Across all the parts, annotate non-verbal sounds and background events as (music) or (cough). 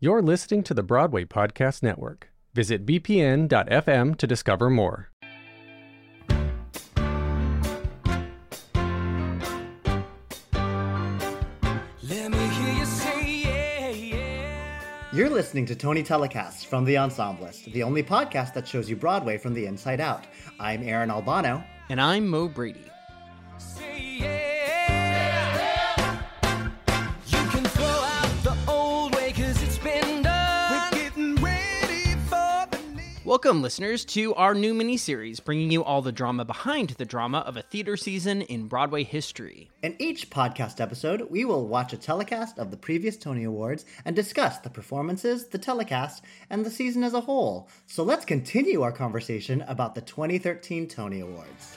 You're listening to the Broadway Podcast Network. Visit bpn.fm to discover more. Let me hear you say yeah, yeah. You're listening to Tony Telecasts from The Ensemblist, the only podcast that shows you Broadway from the inside out. I'm Aaron Albano. And I'm Mo Brady. Welcome, listeners, to our new miniseries, bringing you all the drama behind the drama of a theater season in Broadway history. In each podcast episode, we will watch a telecast of the previous Tony Awards and discuss the performances, the telecast, and the season as a whole. So let's continue our conversation about the 2013 Tony Awards.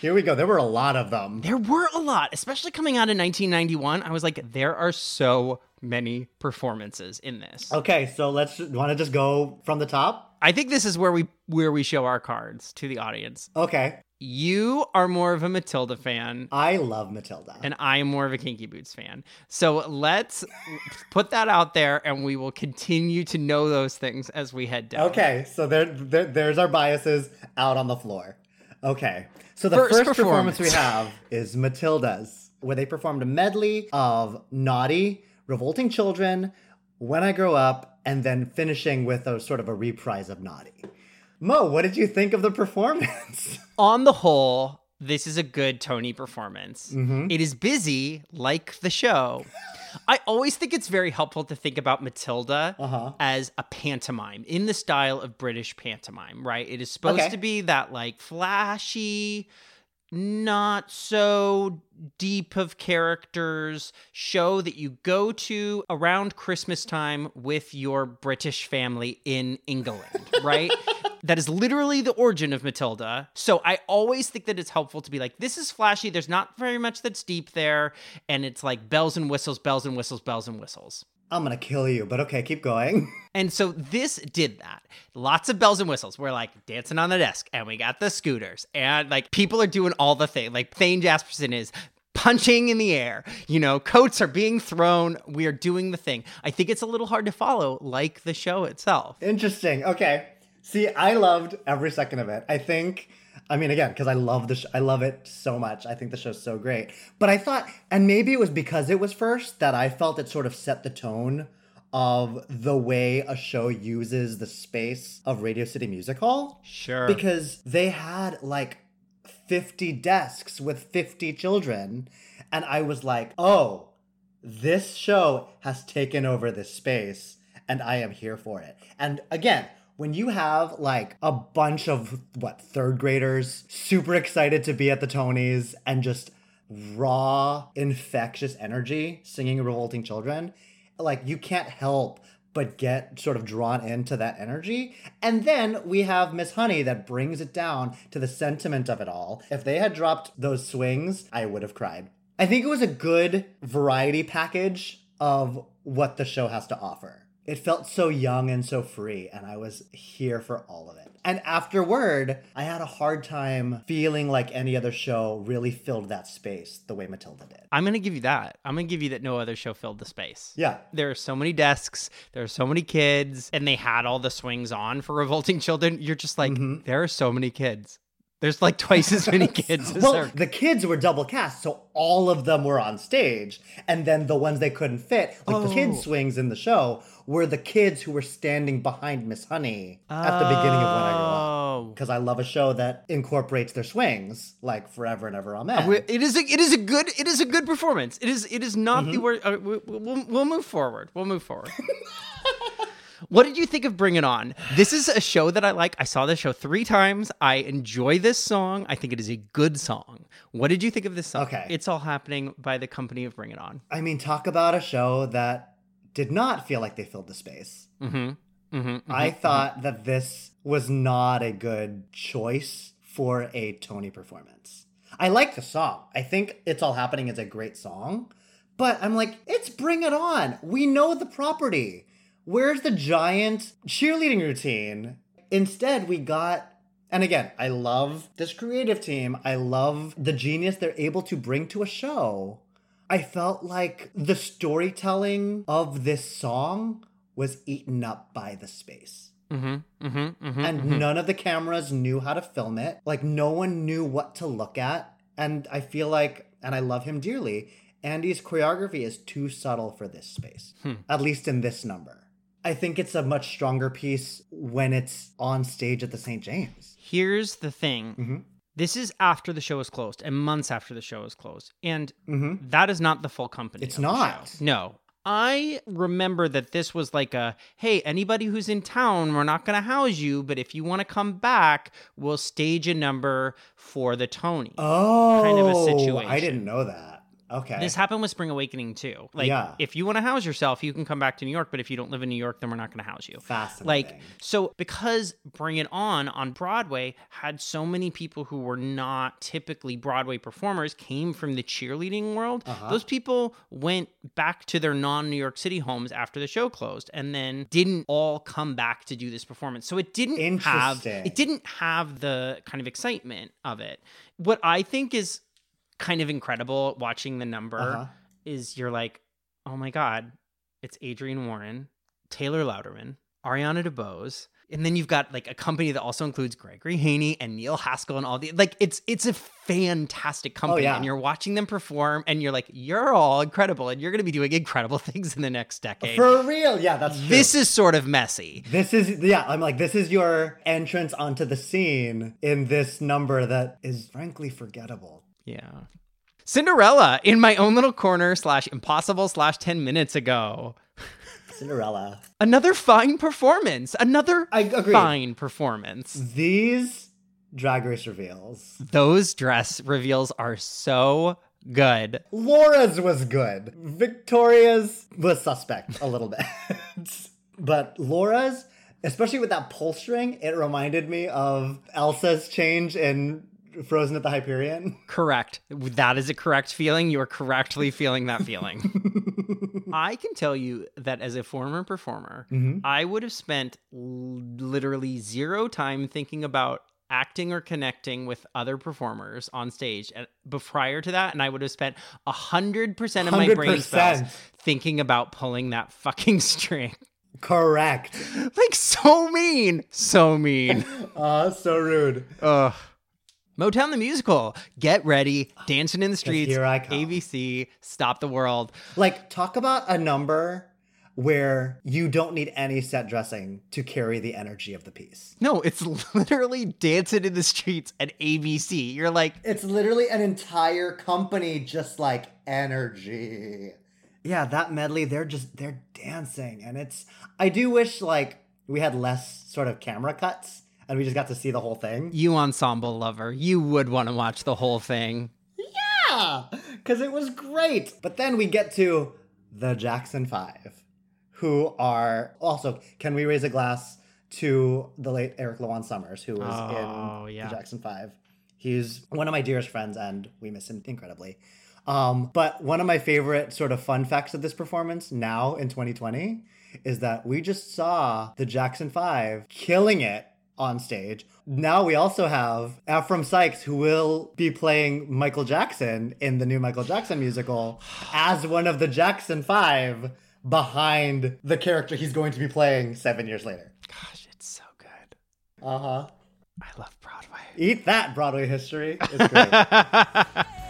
here we go. There were a lot of them. There were a lot, especially coming out in 1991. I was like, there are so many performances in this. Okay, so let's want to just go from the top. I think this is where we where we show our cards to the audience. Okay, You are more of a Matilda fan. I love Matilda. and I am more of a Kinky Boots fan. So let's put that out there, and we will continue to know those things as we head down. Okay, so there, there there's our biases out on the floor. Okay, so the First first, performance. we have (laughs) is Matilda's, where they performed a medley of Naughty, Revolting Children, When I Grow Up, and then finishing with a sort of a reprise of Naughty. Mo, what did you think of the performance? (laughs) On the whole, this is a good Tony performance. Mm-hmm. It is busy, like the show. I always think it's very helpful to think about Matilda Uh-huh. as a pantomime in the style of British pantomime, right? It is supposed Okay. to be that like flashy, not so deep of characters show that you go to around Christmas time with your British family in England, right? (laughs) that is literally the origin of Matilda. So I always think that it's helpful to be like, this is flashy. There's not very much that's deep there. And it's like bells and whistles, bells and whistles, bells and whistles. I'm gonna kill you, but okay, keep going. (laughs) And so this did that. Lots of bells and whistles. We're like dancing on the desk, and we got the scooters, and like people are doing all the thing. Like Thane Jasperson is punching in the air. You know, coats are being thrown. We are doing the thing. I think it's a little hard to follow, like the show itself. Interesting. Okay. See, I loved every second of it. I think, I mean, again, because I love the, sh- I love it so much. I think the show's so great. But I thought, and maybe it was because it was first that I felt it sort of set the tone of the way a show uses the space of Radio City Music Hall. Sure. Because they had like 50 desks with 50 children. And I was like, oh, this show has taken over this space and I am here for it. And again, when you have like a bunch of what third graders super excited to be at the Tonys and just raw infectious energy singing revolting children like you can't help but get sort of drawn into that energy. And then we have miss honey that brings it down to the sentiment of it all. If they had dropped those swings i would have cried. I think it was a good variety package of what the show has to offer it felt so young and so free, and I was here for all of it. And afterward, I had a hard time feeling like any other show really filled that space the way Matilda did. I'm going to give you that. I'm going to give you that no other show filled the space. Yeah. There are so many desks, there are so many kids, and they had all the swings on for revolting children. You're just like, Mm-hmm. there are so many kids. There's like twice as many (laughs) kids as Well, the kids were double cast, so all of them were on stage. And then the ones they couldn't fit, like the Oh. kids' swings in the show, were the kids who were standing behind Miss Honey at the beginning of When I Grew Up. Oh. Because I love a show that incorporates their swings, like Forever and Ever Amen. It is a it is a good it is a good performance. It is it is not Mm-hmm. the word. Uh, we, we'll we'll move forward. We'll move forward. (laughs) what did you think of Bring It On? This is a show that I like. I saw this show three times. I enjoy this song. I think it is a good song. What did you think of this song? Okay. it's all happening by the company of Bring It On. I mean, talk about a show that did not feel like they filled the space. Mm-hmm. Mm-hmm. I thought that this was not a good choice for a Tony performance. I like the song. I think It's All Happening is a great song, but I'm like, it's Bring It On. We know the property. Where's the giant cheerleading routine? Instead, we got, and again, I love this creative team. I love the genius they're able to bring to a show. I felt like the storytelling of this song was eaten up by the space. Mm-hmm. Mm-hmm. Mm-hmm. And none of the cameras knew how to film it. Like, no one knew what to look at. And I feel like, and I love him dearly, Andy's choreography is too subtle for this space, at least in this number. I think it's a much stronger piece when it's on stage at the St. James. Here's the thing. Mm-hmm. This is after the show is closed and months after the show is closed. And that is not the full company. Mm-hmm. It's not. No. I remember that this was like a hey, anybody who's in town, we're not going to house you, but if you want to come back, we'll stage a number for the Tony. Oh, Kind of a situation. I didn't know that. Okay. This happened with Spring Awakening too. Like, Yeah. if you want to house yourself, you can come back to New York. But if you don't live in New York, then we're not going to house you. Fascinating. Like, so because Bring It On on Broadway had so many people who were not typically Broadway performers, came from the cheerleading world. Uh-huh. Those people went back to their non New York City homes after the show closed, and then didn't all come back to do this performance. So it didn't have it didn't have the kind of excitement of it. What I think is kind of incredible watching the number Uh-huh. is you're like, oh my god, it's Adrienne Warren, Taylor Louderman, Ariana DeBose, and then you've got like a company that also includes Gregory Haney and Neil Haskell and all the like. It's it's a fantastic company, yeah. and you're watching them perform, and you're like, you're all incredible, and you're going to be doing incredible (laughs) things in the next decade. For real. Yeah, that's true. this is sort of messy. This is yeah, I'm like this is your entrance onto the scene in this number that is frankly forgettable. Yeah. Cinderella in my own little corner slash impossible slash 10 minutes ago. Cinderella. Another fine performance. Another I agree. fine performance. These drag race reveals. Those dress reveals are so good. Laura's was good. Victoria's was suspect a little bit. (laughs) but Laura's, especially with that pull string, it reminded me of Elsa's change in Frozen at the Hyperion. Correct. That is a correct feeling. You are correctly feeling that feeling. (laughs) I can tell you that as a former performer, I would have spent l- literally zero time thinking about acting or connecting with other performers on stage and, but prior to that and i would have spent 100% of my brain cells thinking about pulling that fucking (laughs) string Correct. like so mean so mean (laughs) Uh, so rude. Ugh. Motown the musical. Get ready. Dancing in the streets. here I come. ABC. Stop the world. Like, talk about a number where you don't need any set dressing to carry the energy of the piece. No, it's (laughs) literally dancing in the streets at ABC. You're like, It's literally an entire company just like energy. Yeah, that medley, they're just they're dancing and it's I do wish like we had less sort of camera cuts and we just got to see the whole thing. you ensemble lover. You would want to watch the whole thing. Yeah, cuz it was great. But then we get to the Jackson 5 who are also can we raise a glass to the late Eric LaJuan Summers who was Oh, in yeah. the Jackson 5. He's one of my dearest friends and we miss him incredibly. Um, but one of my favorite sort of fun facts of this performance now in 2020 is that we just saw the Jackson 5 killing it on stage. Now we also have Ephraim Sykes, who will be playing Michael Jackson in the new Michael Jackson musical as one of the Jackson 5 behind the character he's going to be playing seven years later. Gosh, it's so good. Uh huh. I love Broadway. Eat that, Broadway history. It's great. (laughs)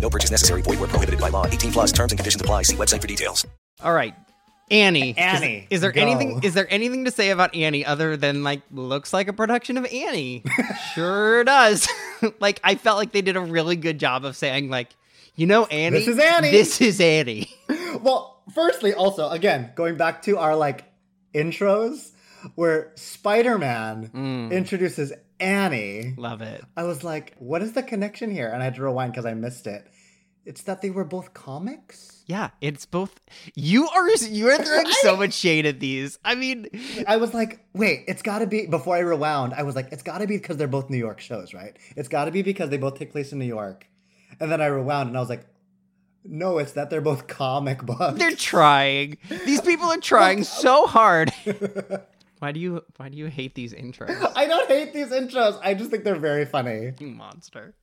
No purchase necessary. Void where prohibited by law. 18 plus terms and conditions apply. See website for details. All right. Annie. Is- Annie, Is, there go. anything is there anything to say about Annie other than like looks like a production of Annie? (laughs) sure does. (laughs) like I felt like they did a really good job of saying like, you know Annie. This is Annie. This is Annie. (laughs) well, firstly, also, again, going back to our like intros where Spider Man mm. introduces Annie. Love it. I was like, what is the connection here? And I had to rewind because I missed it. It's that they were both comics? Yeah, it's both you are you are (laughs) throwing so much shade at these. I mean I was like, wait, it's got to be, before I rewound, I was like, it's got to be because they're both New York shows, right? It's got to be because they both take place in New York. And then I rewound and I was like, no, it's that they're both comic books. they're trying. These people are trying so hard. (laughs) why do you why do you hate these intros? (laughs) I don't hate these intros. I just think they're very funny. You monster.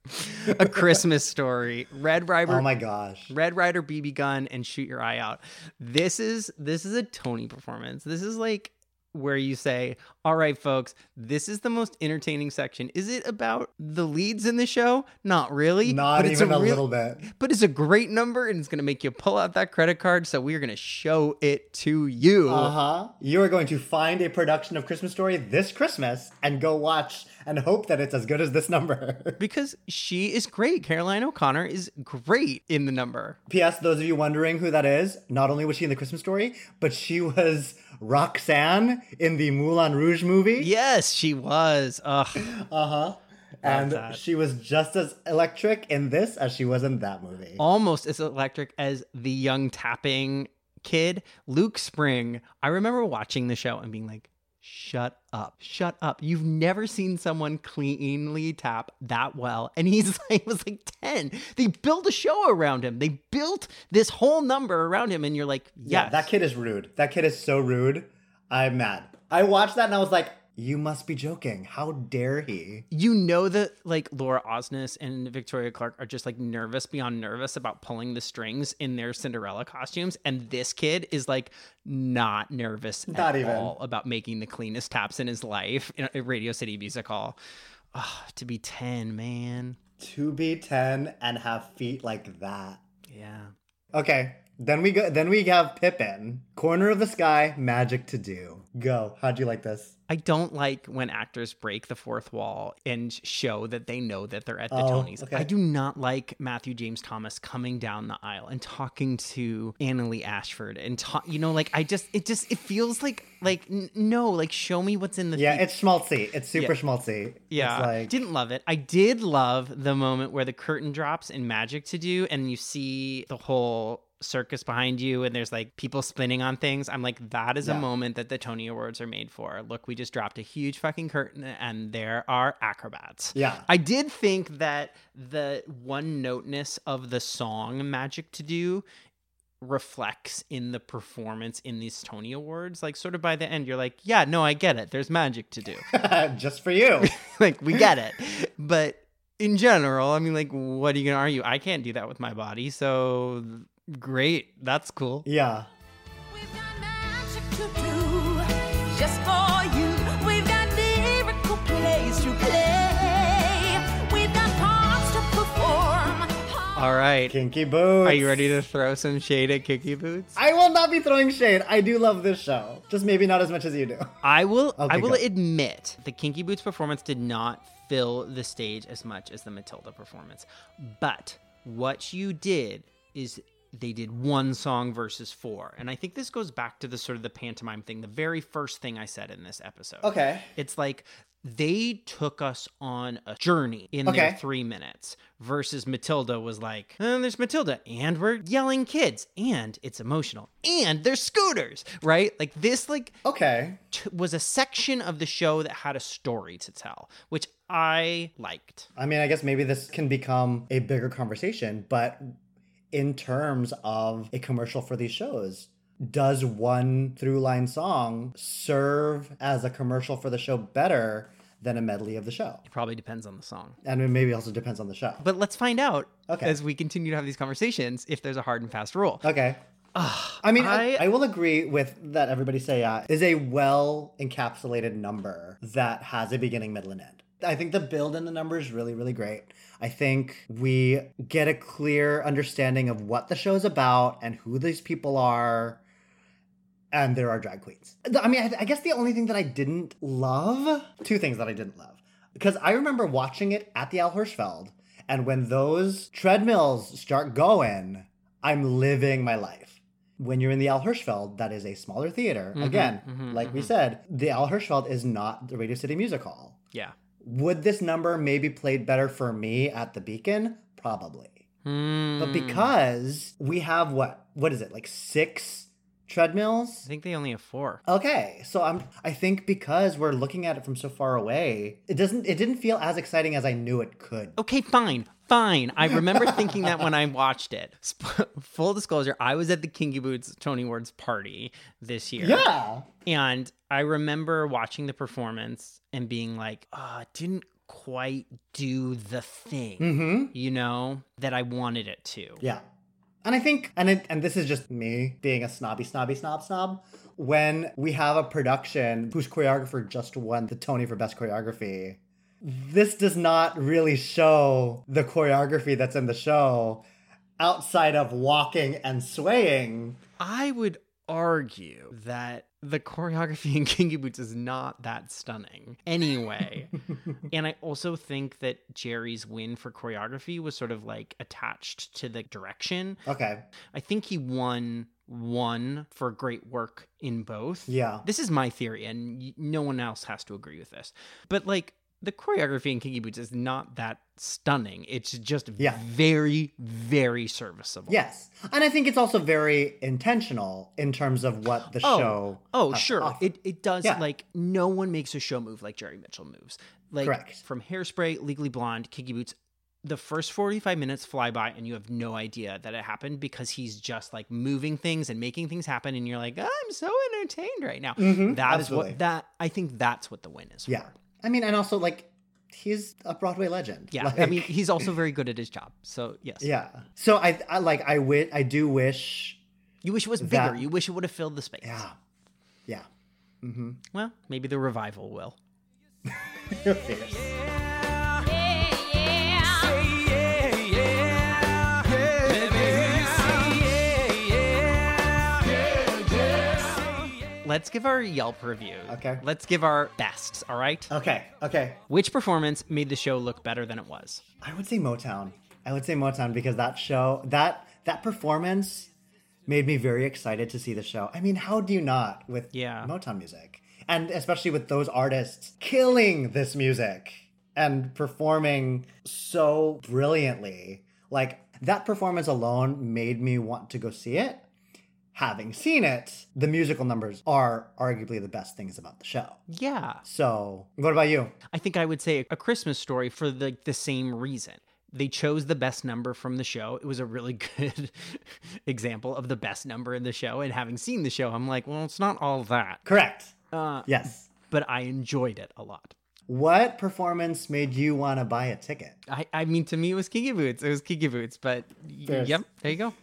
A Christmas story. Red Ryder. Oh my gosh. Red Ryder BB gun and shoot your eye out. This is this is a Tony performance. This is like where you say, "All right, folks, this is the most entertaining section." Is it about the leads in the show? Not really. Not but it's even a, real- little bit. But it's a great number, and it's going to make you pull out that credit card. So we are going to show it to you. Uh huh. You are going to find a production of Christmas Story this Christmas and go watch and hope that it's as good as this number. (laughs) Because she is great. Caroline O'Connor is great in the number. P.S. Those of you wondering who that is, not only was she in the Christmas Story, but she was Roxanne in the Moulin Rouge movie. Yes, she was. Uh huh. And that. she was just as electric in this as she was in that movie. almost as electric as the young tapping kid, Luke Spring. I remember watching the show and being like, shut up, shut up. You've never seen someone cleanly tap that well. And he's (laughs) like, was like 10. They built a show around him. They built this whole number around him. And you're like, Yeah, that kid is rude. That kid is so rude. I'm mad. I watched that and I was like, you must be joking. How dare he? you know that like Laura Osnes and Victoria Clark are just like nervous beyond nervous about pulling the strings in their Cinderella costumes, and this kid is like not nervous Not at even. all about making the cleanest taps in his life in a Radio City Music Hall. Ah, to be ten, man. To be 10 and have feet like that. Yeah. Okay, then we go. Then we have Pippin, corner of the sky, magic to do. Go. How'd you like this? I don't like when actors break the fourth wall and show that they know that they're at the Oh, Tonys. okay. I do not like Matthew James Thomas coming down the aisle and talking to Annaleigh Ashford and talk. You know, like I just it just it feels like like n- no, like show me what's in the Yeah, it's schmaltzy. It's super Yeah. schmaltzy. yeah, It's like didn't love it. I did love the moment where the curtain drops in Magic to Do, and you see the whole circus behind you, and there's like people spinning on things. I'm like, that is a moment that the Tony Awards are made for. Look, we just dropped a huge fucking curtain, and there are acrobats. Yeah. I did think that the one noteness of the song Magic to Do reflects in the performance in these Tony Awards. Like, sort of by the end, you're like, yeah, no, I get it. There's magic to do. (laughs) just for you. (laughs) like we get it but in general, I mean, like, what are you gonna argue? I can't do that with my body, so great. That's cool. Yeah. Just for you, we've got miracle plays to play. We've got parts to perform. All right. Kinky Boots. Are you ready to throw some shade at Kinky Boots? I will not be throwing shade. I do love this show. Just maybe not as much as you do. I will I will go. admit the Kinky Boots performance did not fill the stage as much as the Matilda performance. But what you did is they did one song versus four. And I think this goes back to the sort of the pantomime thing, the very first thing I said in this episode. Okay. It's like they took us on a journey in Okay. their three minutes versus Matilda was like, "Uh, there's Matilda, and we're yelling kids, and it's emotional, and there's scooters, right? Like this, like okay, t- was a section of the show that had a story to tell, which I liked. I mean, I guess maybe this can become a bigger conversation, but in terms of a commercial for these shows, does one through line song serve as a commercial for the show better than a medley of the show? It probably depends on the song. And it maybe also depends on the show. But let's find out Okay. as we continue to have these conversations if there's a hard and fast rule. Okay. I mean, I, I- I will agree with that. Everybody say yeah is a well encapsulated number that has a beginning, middle, and end. I think the build in the number is really, really great. I think we get a clear understanding of what the show is about and who these people are. And there are drag queens. I mean, I, I guess the only thing that I didn't love, two things that I didn't love. Because I remember watching it at the Al Hirschfeld, and when those treadmills start going, I'm living my life. When you're in the Al Hirschfeld, that is a smaller theater. Mhm, Again, mhm, like we mhm. said, the Al Hirschfeld is not the Radio City Music Hall. Yeah. Would this number maybe played better for me at the Beacon? Probably. Hmm. But because we have what? What is it? Like six treadmills? I think they only have four. Okay, so I'm. I think because we're looking at it from so far away, it doesn't. It didn't feel as exciting as I knew it could. Okay, fine, fine. I remember (laughs) thinking that when I watched it. Sp- Full disclosure, I was at the Kinky Boots Tony Awards party this year. Yeah. And I remember watching the performance and being like, oh, it didn't quite do the thing, Mhm. you know, that I wanted it to. Yeah. And I think, and it, and this is just me being a snobby, snobby, snob, snob. When we have a production whose choreographer just won the Tony for Best Choreography, this does not really show the choreography that's in the show outside of walking and swaying. I would argue that the choreography (laughs) in Kinky Boots is not that stunning anyway. (laughs) and I also think that Jerry's win for choreography was sort of like attached to the direction. Okay. I think he won one for great work in both. Yeah. This is my theory, and no one else has to agree with this. But like the choreography in Kinky Boots is not that stunning. It's just Yeah. very, very serviceable. Yes. And I think it's also very intentional in terms of what the oh, show. Oh, sure. It it does Yeah. like no one makes a show move like Jerry Mitchell moves. Like Correct. from Hairspray, Legally Blonde, Kinky Boots, the first 45 minutes fly by and you have no idea that it happened because he's just like moving things and making things happen and you're like, I'm so entertained right now. Mm-hmm. That is what that I think that's what the win is. Yeah. I mean, and also, like, he's a Broadway legend. Yeah. I mean, he's also very good at his job. So, yes. Yeah. So I, I like I wi- I do wish You wish it was bigger. You wish it would have filled the space. Yeah. Yeah. Mm-hmm. Well, maybe the revival will. (laughs) Let's give our Yelp review. Okay. Let's give our bests, all right? Okay. Okay. Which performance made the show look better than it was? I would say Motown. I would say Motown because that show that that performance made me very excited to see the show. I mean, how do you not with Yeah. Motown music? And especially with those artists killing this music and performing so brilliantly. Like that performance alone made me want to go see it. Having seen it, the musical numbers are arguably the best things about the show. Yeah. So, what about you? I think I would say a Christmas story for the, the same reason. They chose the best number from the show. It was a really (laughs) good example of the best number in the show. And having seen the show, I'm like, well, it's not all that. Correct. Uh, Yes. But I enjoyed it a lot. what performance made you want to buy a ticket? I, I mean, to me, it was Kiki Boots. It was Kiki Boots, but There's- yep, there you go.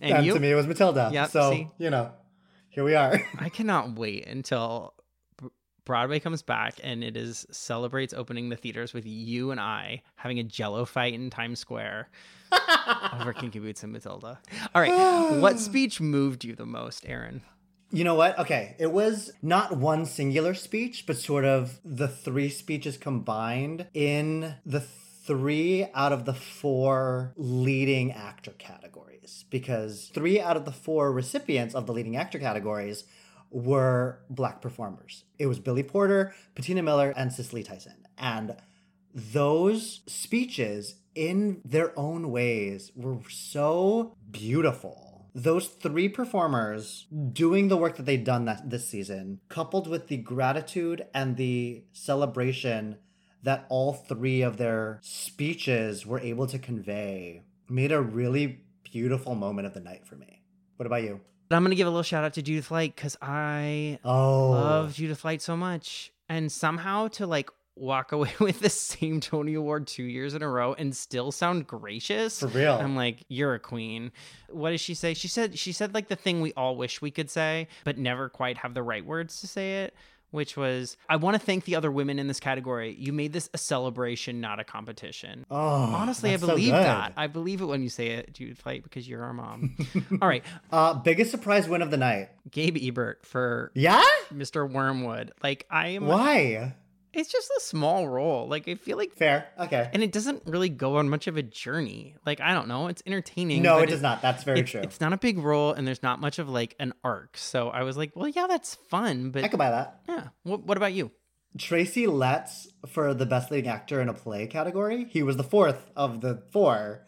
And, And to me, it was Matilda. Yep, so, see? you know, here we are. I cannot wait until Broadway comes back and it is celebrates opening the theaters with you and I having a Jello fight in Times Square (laughs) over Kinky Boots and Matilda. All right, what (sighs) speech moved you the most, Aaron? You know what? Okay, it was not one singular speech, but sort of the three speeches combined in the three out of the four leading actor categories. Because three out of the four recipients of the leading actor categories were black performers. It was Billy Porter, Patina Miller, and Cicely Tyson. And those speeches, in their own ways, were so beautiful. Those three performers doing the work that they'd done that, this season, coupled with the gratitude and the celebration that all three of their speeches were able to convey, made a really beautiful moment of the night for me. What about you? But I'm gonna give a little shout out to Judith Light because I Oh. love Judith Light so much, and somehow to like walk away (laughs) with the same Tony Award two years in a row and still sound gracious. For real. I'm like, you're a queen. What does she say? She said she said like the thing we all wish we could say, but never quite have the right words to say it. Which was, I want to thank the other women in this category. You made this a celebration, not a competition. Oh, Honestly, I that's so believe that. I believe it when you say it, Judith Light, because you're our mom. (laughs) All right. Uh, biggest surprise win of the night. Gabe Ebert for Yeah? Mr. Wormwood. Like I am Why? It's just a small role. Like I feel like Fair. Okay. and it doesn't really go on much of a journey. Like I don't know, it's entertaining. No, it does not. That's very it's- true. It's not a big role, and there's not much of like an arc. So I was like, well, yeah, that's fun, but I could buy that. yeah. What, what about you? Tracy Letts for the best leading actor in a play category. He was the fourth of the four.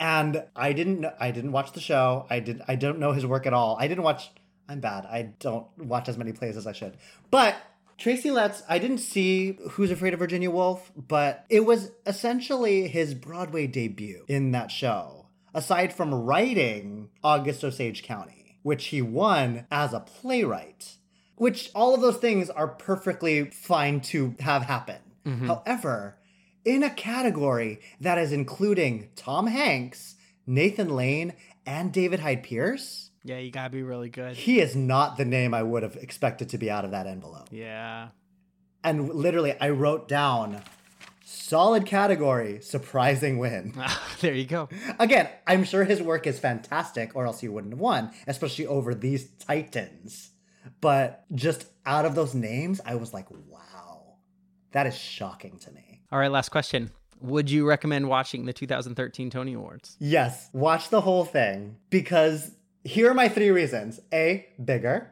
And I didn't I didn't watch the show. I did I don't know his work at all. I didn't watch I'm bad. I don't watch as many plays as I should. But Tracy Letts, I didn't see Who's Afraid of Virginia Woolf, but it was essentially his Broadway debut in that show. Aside from writing August Osage County, which he won as a playwright which all of those things are perfectly fine to have happen. Mm-hmm. However, in a category that is including Tom Hanks, Nathan Lane, and David Hyde Pierce, Yeah, you gotta be really good. he is not the name I would have expected to be out of that envelope. Yeah. And literally, I wrote down solid category, surprising win. (laughs) there you go. Again, I'm sure his work is fantastic, or else he wouldn't have won, especially over these titans. But just out of those names, I was like, wow, that is shocking to me. All right, last question. Would you recommend watching the 2013 Tony Awards? Yes, watch the whole thing because here are my three reasons A, bigger.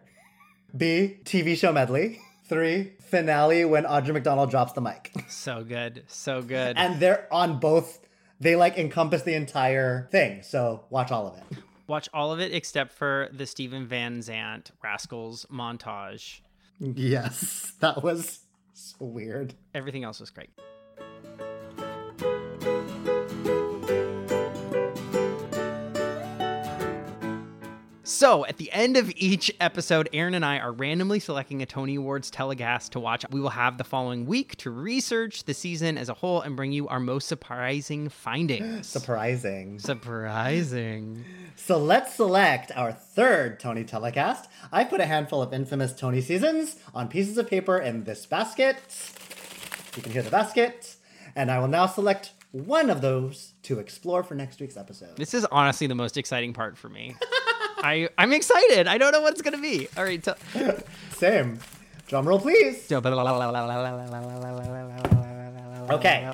B, TV show medley. Three, finale when Audra McDonald drops the mic. (laughs) So good. So good. and they're on both, they like encompass the entire thing. So watch all of it. Watch all of it except for the Steven Van Zandt Rascals montage. Yes, (laughs) that was so weird. Everything else was great. So, at the end of each episode, Aaron and I are randomly selecting a Tony Awards telecast to watch. We will have the following week to research the season as a whole and bring you our most surprising findings. (gasps) Surprising. Surprising. So let's select our third Tony telecast. I put a handful of infamous Tony seasons on pieces of paper in this basket. You can hear the basket. And I will now select one of those to explore for next week's episode. This is honestly the most exciting part for me. (laughs) I I'm excited. I don't know what it's gonna be. All right. Tell- Same. Drum roll, please. Okay. Okay.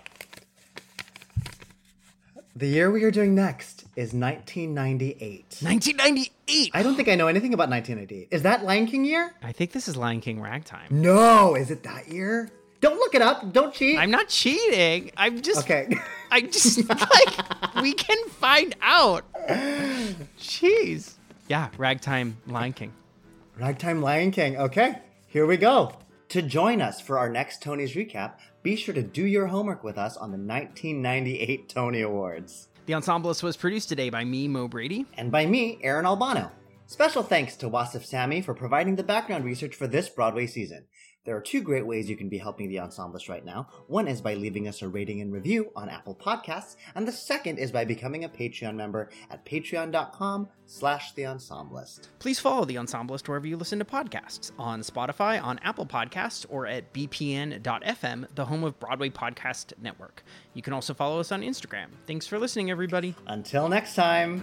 The year we are doing next is 1998. 1998. I don't think I know anything about 1998. Is that Lion King year? I think this is Lion King Ragtime. No, is it that year? Don't look it up. Don't cheat. I'm not cheating. I'm just Okay. I just like we can find out. Jeez. Yeah, Ragtime Lion King. Ragtime Lion King. Okay, here we go. To join us for our next Tony's recap, be sure to do your homework with us on the 1998 Tony Awards. The Ensemblist was produced today by me, Mo Brady. And by me, Aaron Albano. Special thanks to Wasif Sami for providing the background research for this Broadway season. There are two great ways you can be helping the Ensemblist right now. One is by leaving us a rating and review on Apple Podcasts, and the second is by becoming a Patreon member at patreon.com slash the Ensemblist. Please follow The Ensemblist wherever you listen to podcasts on Spotify, on Apple Podcasts, or at bpn.fm, the home of Broadway Podcast Network. You can also follow us on Instagram. Thanks for listening, everybody. Until next time.